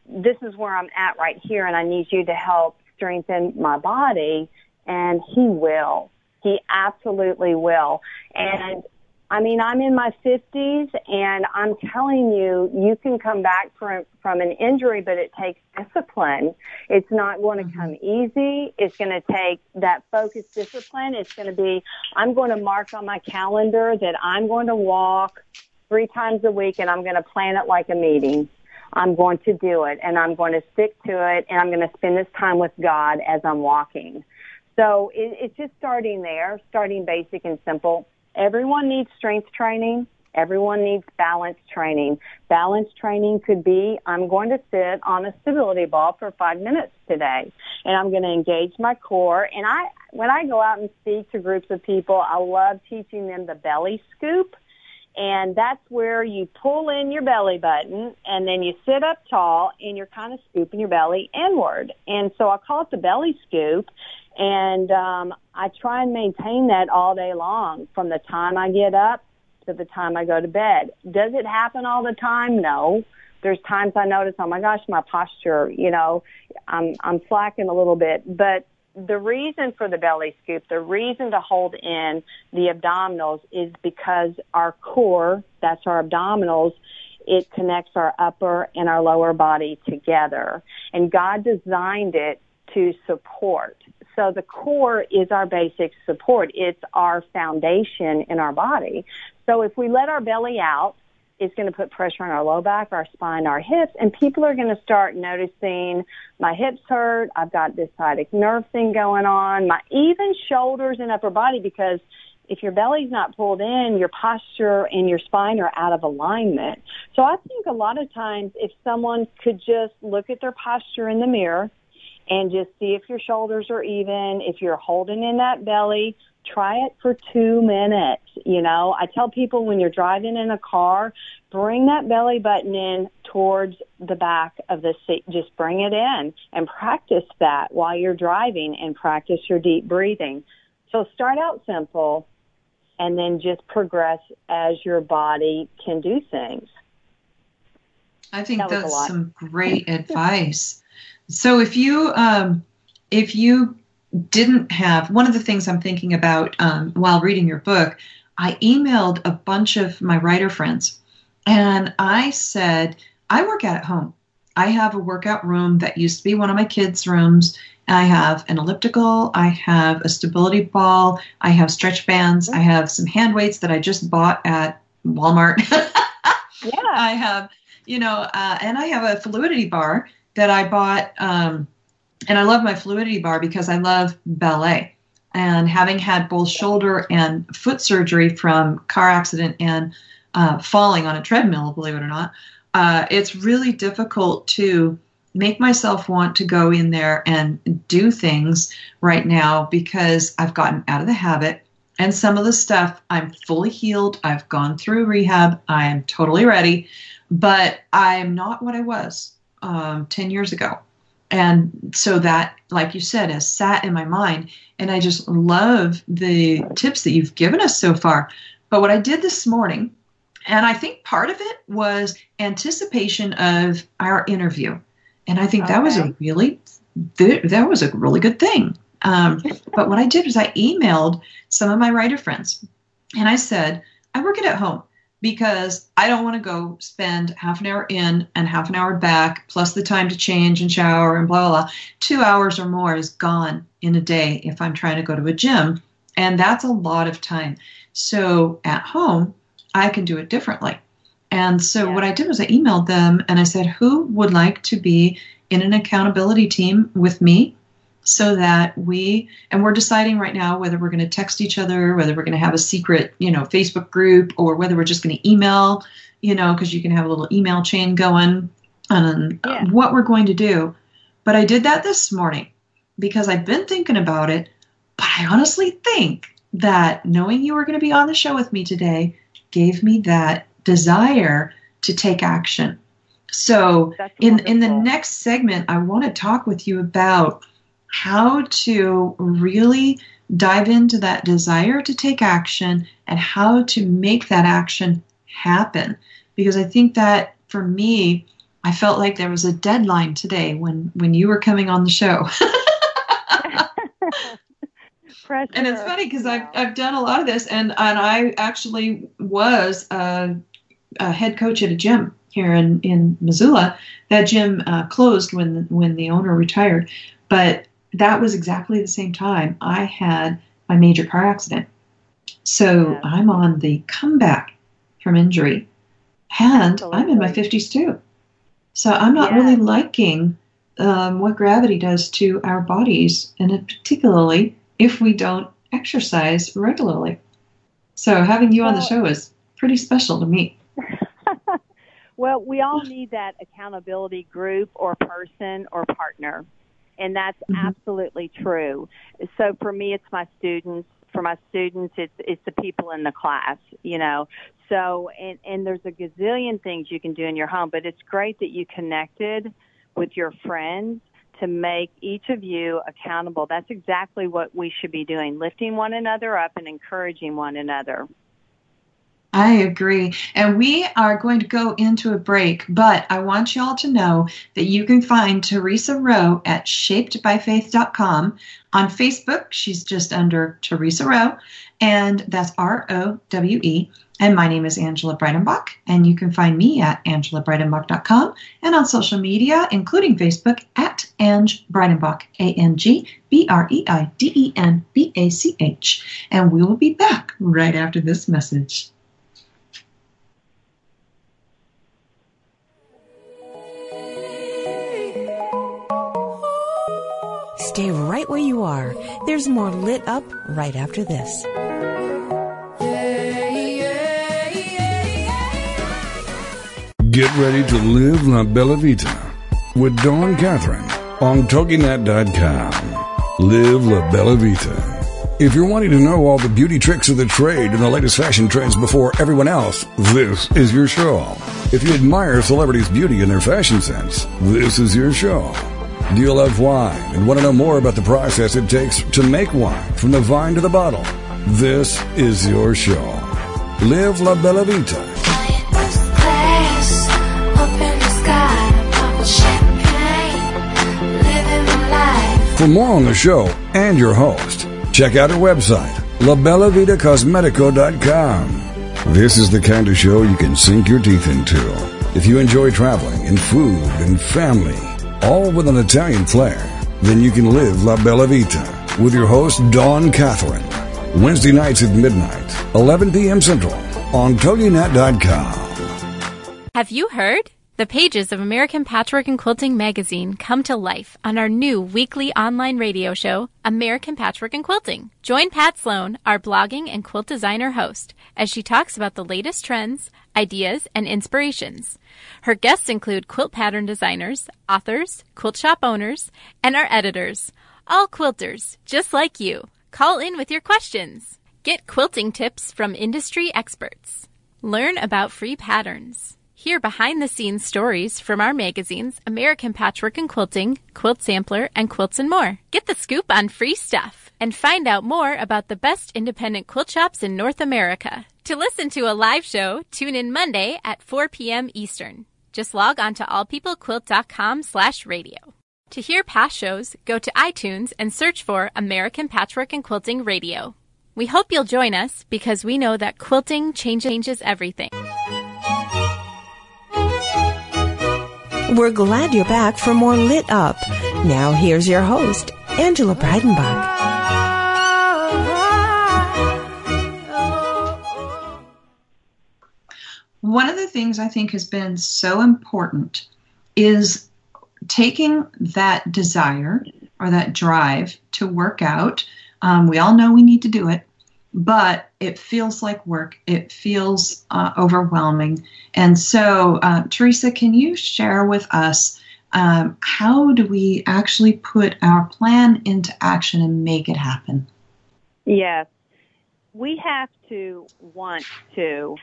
this is where I'm at right here and I need you to help strengthen my body. And He will. He absolutely will. And I mean, I'm in my 50s and I'm telling you, you can come back from, from an injury, but it takes discipline. It's not going to mm-hmm. come easy. It's going to take that focused discipline. It's going to be, I'm going to mark on my calendar that I'm going to walk three times a week and I'm going to plan it like a meeting. I'm going to do it and I'm going to stick to it and I'm going to spend this time with God as I'm walking. So it, it's just starting there, starting basic and simple everyone needs strength training. Everyone needs balance training. Balance training could be I'm going to sit on a stability ball for five minutes today and I'm going to engage my core. And I, when I go out and speak to groups of people, I love teaching them the belly scoop. And that's where you pull in your belly button and then you sit up tall and you're kind of scooping your belly inward. And so I call it the belly scoop. And um, I try and maintain that all day long from the time I get up to the time I go to bed. Does it happen all the time? No. There's times I notice, oh my gosh, my posture, you know, I'm I'm slacking a little bit. But the reason for the belly scoop, the reason to hold in the abdominals is because our core, that's our abdominals, it connects our upper and our lower body together. And God designed it to support. So the core is our basic support. It's our foundation in our body. So if we let our belly out, it's going to put pressure on our low back, our spine, our hips, and people are going to start noticing my hips hurt. I've got this sciatic nerve thing going on, my even shoulders and upper body because if your belly's not pulled in, your posture and your spine are out of alignment. So I think a lot of times if someone could just look at their posture in the mirror, and just see if your shoulders are even. If you're holding in that belly, try it for two minutes. You know, I tell people when you're driving in a car, bring that belly button in towards the back of the seat. Just bring it in and practice that while you're driving and practice your deep breathing. So start out simple and then just progress as your body can do things. I think that that's some great advice. So if you um, if you didn't have one of the things I'm thinking about um, while reading your book, I emailed a bunch of my writer friends, and I said I work out at home. I have a workout room that used to be one of my kids' rooms. I have an elliptical. I have a stability ball. I have stretch bands. I have some hand weights that I just bought at Walmart. yeah. I have, you know, uh, and I have a fluidity bar that I bought, um, and I love my fluidity bar because I love ballet. And having had both shoulder and foot surgery from car accident and uh, falling on a treadmill, believe it or not, uh, it's really difficult to make myself want to go in there and do things right now because I've gotten out of the habit. And some of the stuff I'm fully healed. I've gone through rehab. I am totally ready, but I'm not what I was um, 10 years ago. And so that, like you said, has sat in my mind. And I just love the tips that you've given us so far. But what I did this morning, and I think part of it was anticipation of our interview. And I think okay. that was a really that was a really good thing. Um, but what I did was I emailed some of my writer friends, and I said, I work it at home because I don't want to go spend half an hour in and half an hour back, plus the time to change and shower and blah, blah, blah. Two hours or more is gone in a day if I'm trying to go to a gym. And that's a lot of time. So at home, I can do it differently. And so yeah. what I did was I emailed them and I said, who would like to be in an accountability team with me so that we and we're deciding right now whether we're going to text each other whether we're going to have a secret you know facebook group or whether we're just going to email you know because you can have a little email chain going and um, yeah. what we're going to do. But i did that this morning because i've been thinking about it but i honestly think that knowing you were going to be on the show with me today gave me that desire to take action. So in in the next segment i want to talk with you about how to really dive into that desire to take action and how to make that action happen. Because I think that for me, I felt like there was a deadline today when, when you were coming on the show. and it's funny because I've, I've done a lot of this, and, and I actually was a, a head coach at a gym here in, in Missoula. That gym uh, closed when when the owner retired, but that was exactly the same time I had my major car accident. So yeah. I'm on the comeback from injury. And Absolutely. I'm in my 50s too. So I'm not yeah. really liking um, what gravity does to our bodies, and particularly if we don't exercise regularly. So having you well, on the show is pretty special to me. well, we all need that accountability group or person or partner and that's mm-hmm. absolutely true. So for me, it's my students. For my students, it's it's the people in the class, you know. So and and there's a gazillion things you can do in your home, but it's great that you connected with your friends to make each of you accountable. That's exactly what we should be doing, lifting one another up and encouraging one another. I agree. And we are going to go into a break, but I want y'all to know that you can find Theresa Rowe at shapedbyfaith.com. On Facebook, she's just under Theresa Rowe, and that's R O W E. And my name is Angela Breidenbach, and you can find me at angelabreidenbach.com and on social media, including Facebook, at Ange Breidenbach, A N G B R E I D E N B A C H. And we will be back right after this message. Stay right where you are. There's more lit up right after this. Get ready to live La Bella Vita with Dawn Catherine on TogiNet.com. Live La Bella Vita. If you're wanting to know all the beauty tricks of the trade and the latest fashion trends before everyone else, this is your show. If you admire celebrities' beauty and their fashion sense, this is your show. Do you love wine and want to know more about the process it takes to make wine from the vine to the bottle? This is your show. Live La Bella Vita. For more on the show and your host, check out our website, labellavitacosmetico.com. This is the kind of show you can sink your teeth into. If you enjoy traveling and food and family, all with an Italian flair, then you can live La Bella Vita with your host, Dawn Catherine. Wednesday nights at midnight, 11 p.m. Central on TogiNet.com. Have you heard? The pages of American Patchwork and Quilting magazine come to life on our new weekly online radio show, American Patchwork and Quilting. Join Pat Sloan, our blogging and quilt designer host, as she talks about the latest trends, ideas, and inspirations. Her guests include quilt pattern designers, authors, quilt shop owners, and our editors, all quilters, just like you. Call in with your questions. Get quilting tips from industry experts. Learn about free patterns. Hear behind the scenes stories from our magazines, American Patchwork and Quilting, Quilt Sampler, and Quilts and More. Get the scoop on free stuff and find out more about the best independent quilt shops in North America. To listen to a live show, tune in Monday at 4 p.m. Eastern. Just log on to allpeoplequilt.com slash radio. To hear past shows, go to iTunes and search for American Patchwork and Quilting Radio. We hope you'll join us because we know that quilting changes everything. We're glad you're back for more Lit Up. Now here's your host, Angela Breidenbach. One of the things I think has been so important is taking that desire or that drive to work out. Um, we all know we need to do it, but it feels like work. It feels uh, overwhelming. And so, uh, Theresa, can you share with us um, how do we actually put our plan into action and make it happen? Yes. We have to want to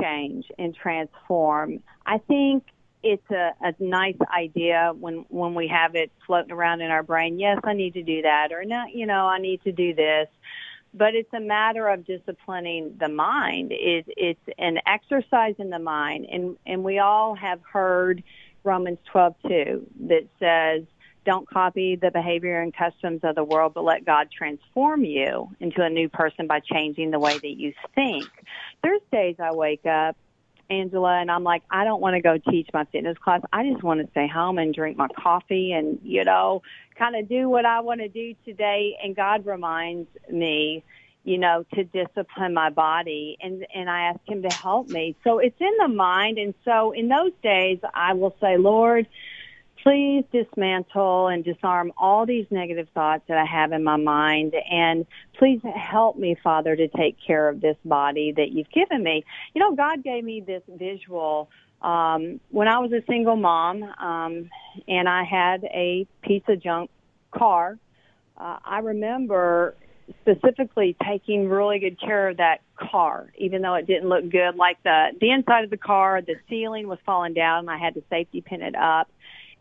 change and transform. I think it's a, a nice idea when when we have it floating around in our brain. Yes, I need to do that, or not. You know, I need to do this. But it's a matter of disciplining the mind. It, it's an exercise in the mind, and and we all have heard Romans twelve two that says, "Don't copy the behavior and customs of the world, but let God transform you into a new person by changing the way that you think." There's days I wake up Angela, and I'm like, I don't want to go teach my fitness class. I just want to stay home and drink my coffee and, you know, kind of do what I want to do today. And God reminds me, you know, to discipline my body and, and I ask him to help me. So it's in the mind. And so in those days, I will say, Lord, please dismantle and disarm all these negative thoughts that I have in my mind and please help me, Father, to take care of this body that you've given me. You know, God gave me this visual um, when I was a single mom um, and I had a piece of junk car. Uh, I remember specifically taking really good care of that car, even though it didn't look good. Like the the inside of the car, the ceiling was falling down, and I had to safety pin it up.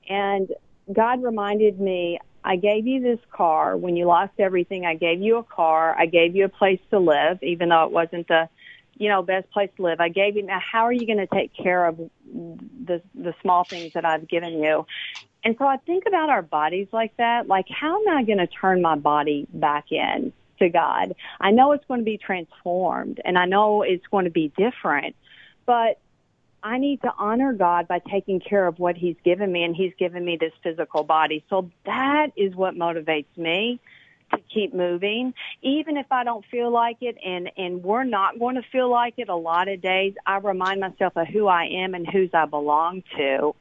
And God reminded me, I gave you this car when you lost everything. I gave you a car. I gave you a place to live, even though it wasn't the, you know, best place to live. I gave you. Now, how are you going to take care of the the small things that I've given you? And so I think about our bodies like that. Like, how am I going to turn my body back in to God? I know it's going to be transformed, and I know it's going to be different, but I need to honor God by taking care of what He's given me, and He's given me this physical body. So that is what motivates me to keep moving, even if I don't feel like it, and and we're not going to feel like it a lot of days. I remind myself of who I am and whose I belong to,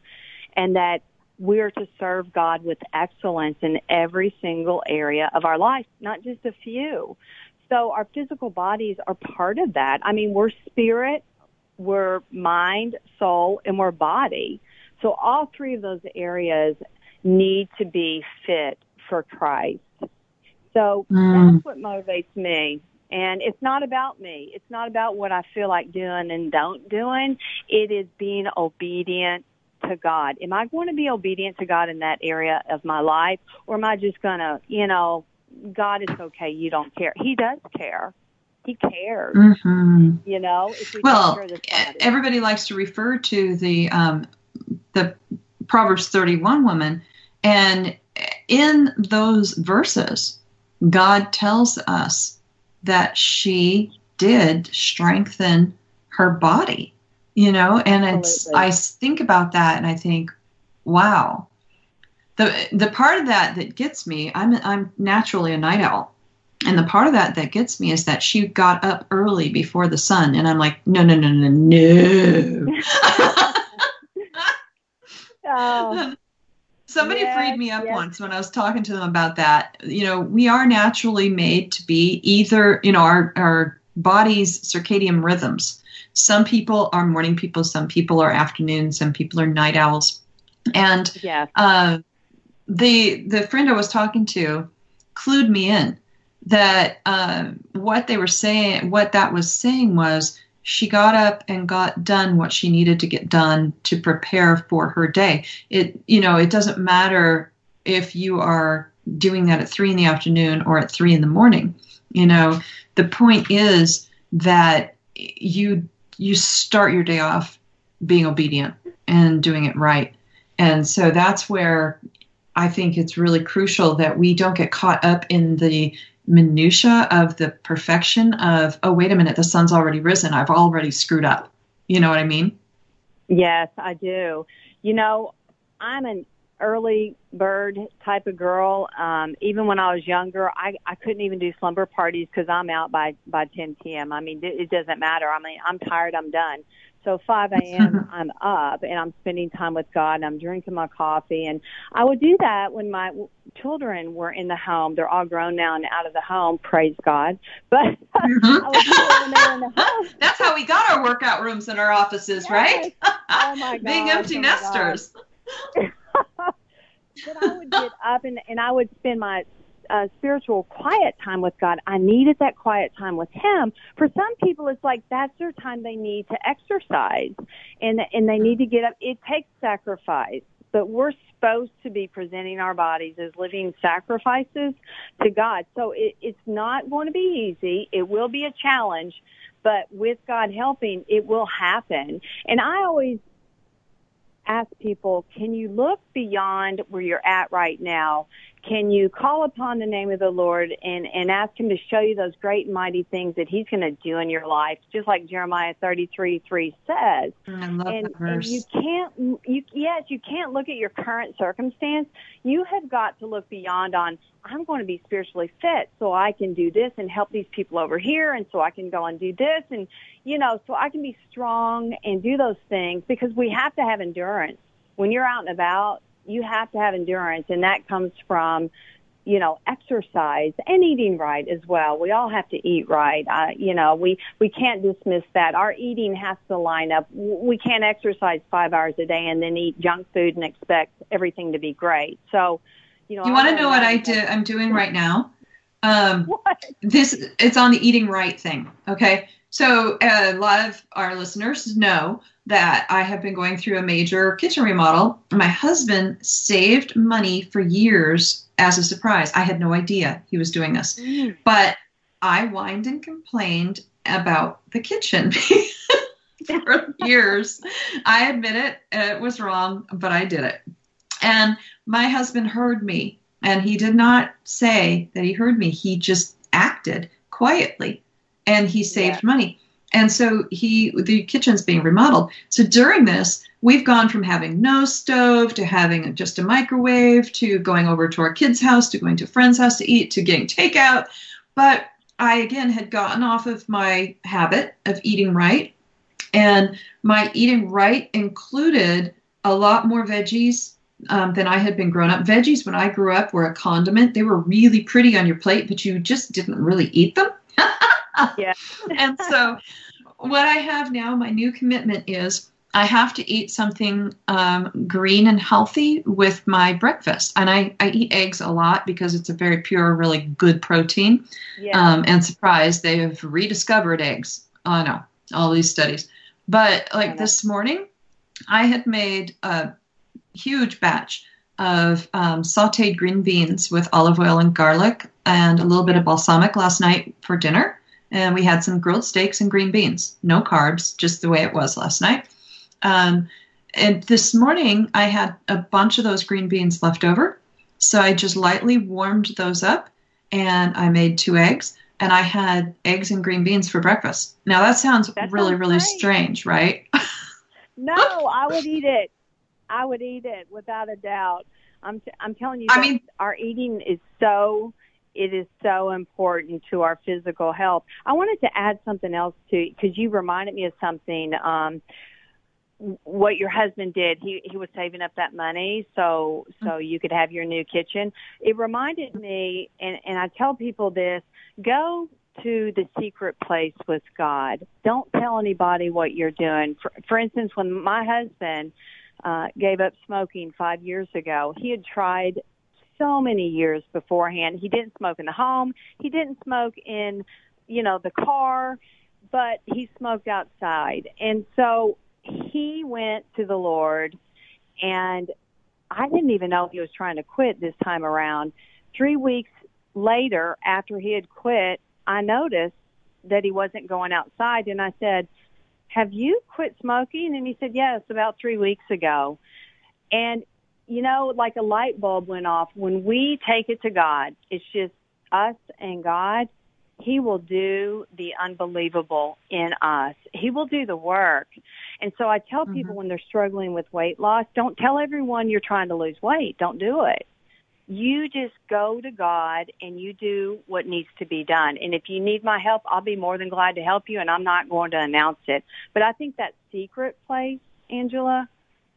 and that we're to serve God with excellence in every single area of our life, not just a few. So our physical bodies are part of that. I mean, we're spirit, we're mind, soul, and we're body. So all three of those areas need to be fit for Christ. So mm. that's what motivates me. And it's not about me. It's not about what I feel like doing and don't doing. It is being obedient to God. Am I going to be obedient to God in that area of my life? Or am I just going to, you know, God, it's okay. You don't care. He does care he cares. Mm-hmm. You know, we well, everybody likes to refer to the um, the Proverbs 31 woman, and in those verses, God tells us that she did strengthen her body. You know, and Absolutely. it's I think about that and I think, wow. The the part of that that gets me, I'm I'm naturally a night owl and the part of that that gets me is that she got up early before the sun. And I'm like, no, no, no, no, no. oh. Somebody yes, freed me up yes. once when I was talking to them about that. You know, we are naturally made to be either, you know, our, our body's circadian rhythms. Some people are morning people, some people are afternoon, some people are night owls. And yeah. uh, the the friend I was talking to clued me in that uh, what they were saying, what that was saying was she got up and got done what she needed to get done to prepare for her day. It, you know, it doesn't matter if you are doing that at three in the afternoon or at three in the morning. You know, the point is that you you start your day off being obedient and doing it right. And so that's where I think it's really crucial that we don't get caught up in the minutia of the perfection of oh wait a minute the sun's already risen i've already screwed up you know what i mean yes i do you know i'm an early bird type of girl. Um, even when I was younger, I I couldn't even do slumber parties because I'm out by by 10 p.m. I mean, it, it doesn't matter. I mean, I'm tired. I'm done. So 5 a.m. I'm up and I'm spending time with God and I'm drinking my coffee. And I would do that when my children were in the home. They're all grown now and out of the home. Praise God. But mm-hmm. I would do it when they were in the home. That's how we got our workout rooms in our offices, yes. right? Oh my God. Being empty oh nesters. but I would get up and, and I would spend my uh, spiritual quiet time with God. I needed that quiet time with Him. For some people, it's like that's their time they need to exercise, and and they need to get up. It takes sacrifice, but we're supposed to be presenting our bodies as living sacrifices to God. So it, it's not going to be easy. It will be a challenge, but with God helping, it will happen. And I always ask people, can you look beyond where you're at right now can you call upon the name of the Lord and, and ask him to show you those great and mighty things that he's going to do in your life, just like Jeremiah 33, 3 says. I love and, that verse. and you can't, you, yes, you can't look at your current circumstance. You have got to look beyond on, I'm going to be spiritually fit so I can do this and help these people over here and so I can go and do this and, you know, so I can be strong and do those things because we have to have endurance. When you're out and about, you have to have endurance, and that comes from you know exercise and eating right as well. We all have to eat right. Uh, you know we we can't dismiss that. Our eating has to line up. We can't exercise five hours a day and then eat junk food and expect everything to be great. So you know you want to know what i do i'm doing right now? Um what? this it's on the eating right thing okay? So uh, a lot of our listeners know that I have been going through a major kitchen remodel. My husband saved money for years as a surprise. I had no idea he was doing this. Mm. But I whined and complained about the kitchen for years. I admit it, it was wrong, but I did it. And my husband heard me, and he did not say that he heard me. He just acted quietly and he saved Yeah. money. And so he the kitchen's being remodeled. So during this, we've gone from having no stove to having just a microwave to going over to our kids' house to going to a friend's house to eat to getting takeout. But I again had gotten off of my habit of eating right. And my eating right included a lot more veggies um, than I had been grown up. Veggies, when I grew up, were a condiment. They were really pretty on your plate, but you just didn't really eat them. Yeah. and so, what I have now, my new commitment is I have to eat something um, green and healthy with my breakfast. And I, I eat eggs a lot because it's a very pure, really good protein. yeah Um, and surprise, they have rediscovered eggs. Oh no, all these studies. But like this morning, I had made a huge batch of um, sauteed green beans with olive oil and garlic and a little bit of balsamic last night for dinner. And we had some grilled steaks and green beans. No carbs, just the way it was last night. Um, and this morning, I had a bunch of those green beans left over. So I just lightly warmed those up and I made two eggs and I had eggs and green beans for breakfast. Now that sounds That really, sounds really great. strange, right? no i would eat it i would eat it without a doubt i'm t- i'm telling you I mean- our eating is so it is so important to our physical health. I wanted to add something else to because you reminded me of something um what your husband did. He he was saving up that money so so you could have your new kitchen. It reminded me and and i tell people this go to the secret place with god. Don't tell anybody what you're doing. For for instance when my husband uh gave up smoking 5 years ago he had tried so many years beforehand he didn't smoke in the home he didn't smoke in you know the car but he smoked outside and so he went to the Lord, and I didn't even know he was trying to quit this time around. Three weeks later, after he had quit, I noticed that he wasn't going outside, and I said, Have you quit smoking? And he said, Yes, about three weeks ago. And, you know, like a light bulb went off. When we take it to God, it's just us and God. he will do the unbelievable in us. He will do the work. And so I tell mm-hmm. people when they're struggling with weight loss, don't tell everyone you're trying to lose weight. Don't do it. You just go to God and you do what needs to be done. And if you need my help, I'll be more than glad to help you and I'm not going to announce it. But I think that secret place, Angela,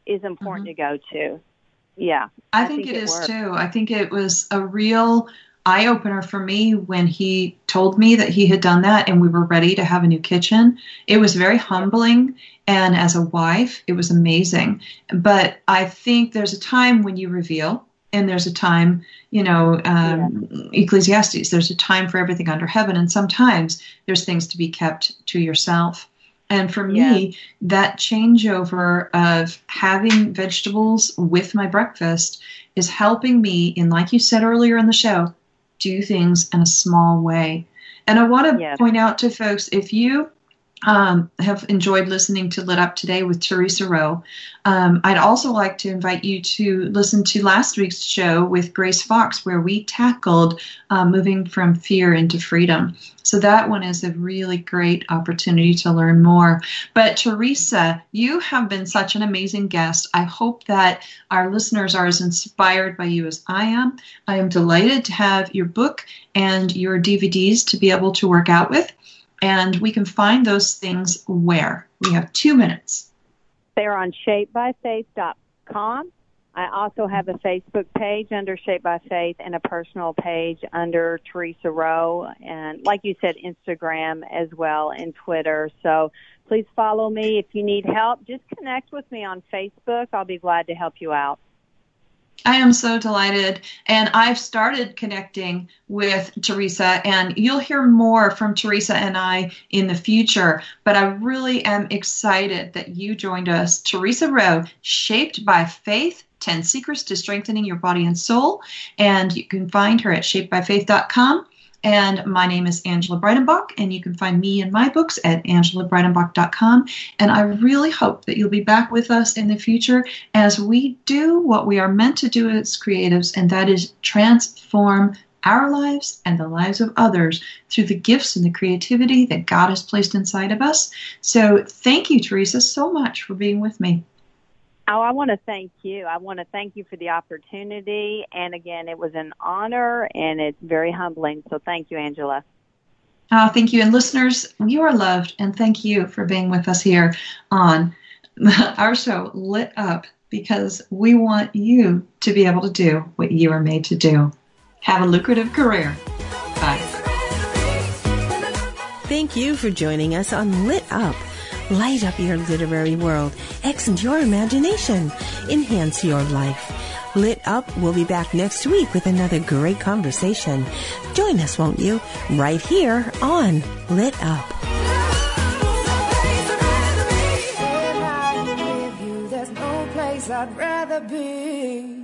is important mm-hmm. to go to. Yeah. I, I think, think, it, it is works. too. I think it was a real eye opener for me when he told me that he had done that and we were ready to have a new kitchen. It was very humbling. And as a wife, it was amazing. But I think there's a time when you reveal, and there's a time, you know, um, yeah. Ecclesiastes, there's a time for everything under heaven. And sometimes there's things to be kept to yourself. And for me, yeah. that changeover of having vegetables with my breakfast is helping me in, like you said earlier in the show, do things in a small way. And I want to yes. point out to folks if you um, have enjoyed listening to Lit Up today with Theresa Rowe. Um, I'd also like to invite you to listen to last week's show with Grace Fox, where we tackled uh, moving from fear into freedom. So that one is a really great opportunity to learn more. But Theresa, you have been such an amazing guest. I hope that our listeners are as inspired by you as I am. I am delighted to have your book and your DVDs to be able to work out with. And we can find those things where? We have two minutes. They're on shapebyfaith.com. I also have a Facebook page under Shape by Faith and a personal page under Theresa Rowe. And like you said, Instagram as well and Twitter. So please follow me. If you need help, just connect with me on Facebook. I'll be glad to help you out. I am so delighted. And I've started connecting with Theresa, and you'll hear more from Theresa and I in the future. But I really am excited that you joined us. Theresa Rowe, Shaped by Faith 10 Secrets to Strengthening Your Body and Soul. And you can find her at shapebyfaith.com. And my name is Angela Breidenbach, and you can find me and my books at angelabreidenbach.com. And I really hope that you'll be back with us in the future as we do what we are meant to do as creatives, and that is transform our lives and the lives of others through the gifts and the creativity that God has placed inside of us. So thank you, Theresa, so much for being with me. Oh, I want to thank you. I want to thank you for the opportunity. And again, it was an honor and it's very humbling. So thank you, Angela. Oh, thank you. And listeners, you are loved. And thank you for being with us here on our show, Lit Up, because we want you to be able to do what you are made to do. Have a lucrative career. Bye. Thank you for joining us on Lit Up Light up your literary world. Extend your imagination. Enhance your life. Lit Up will be back next week with another great conversation. Join us, won't you? Right here on Lit Up. I'd rather be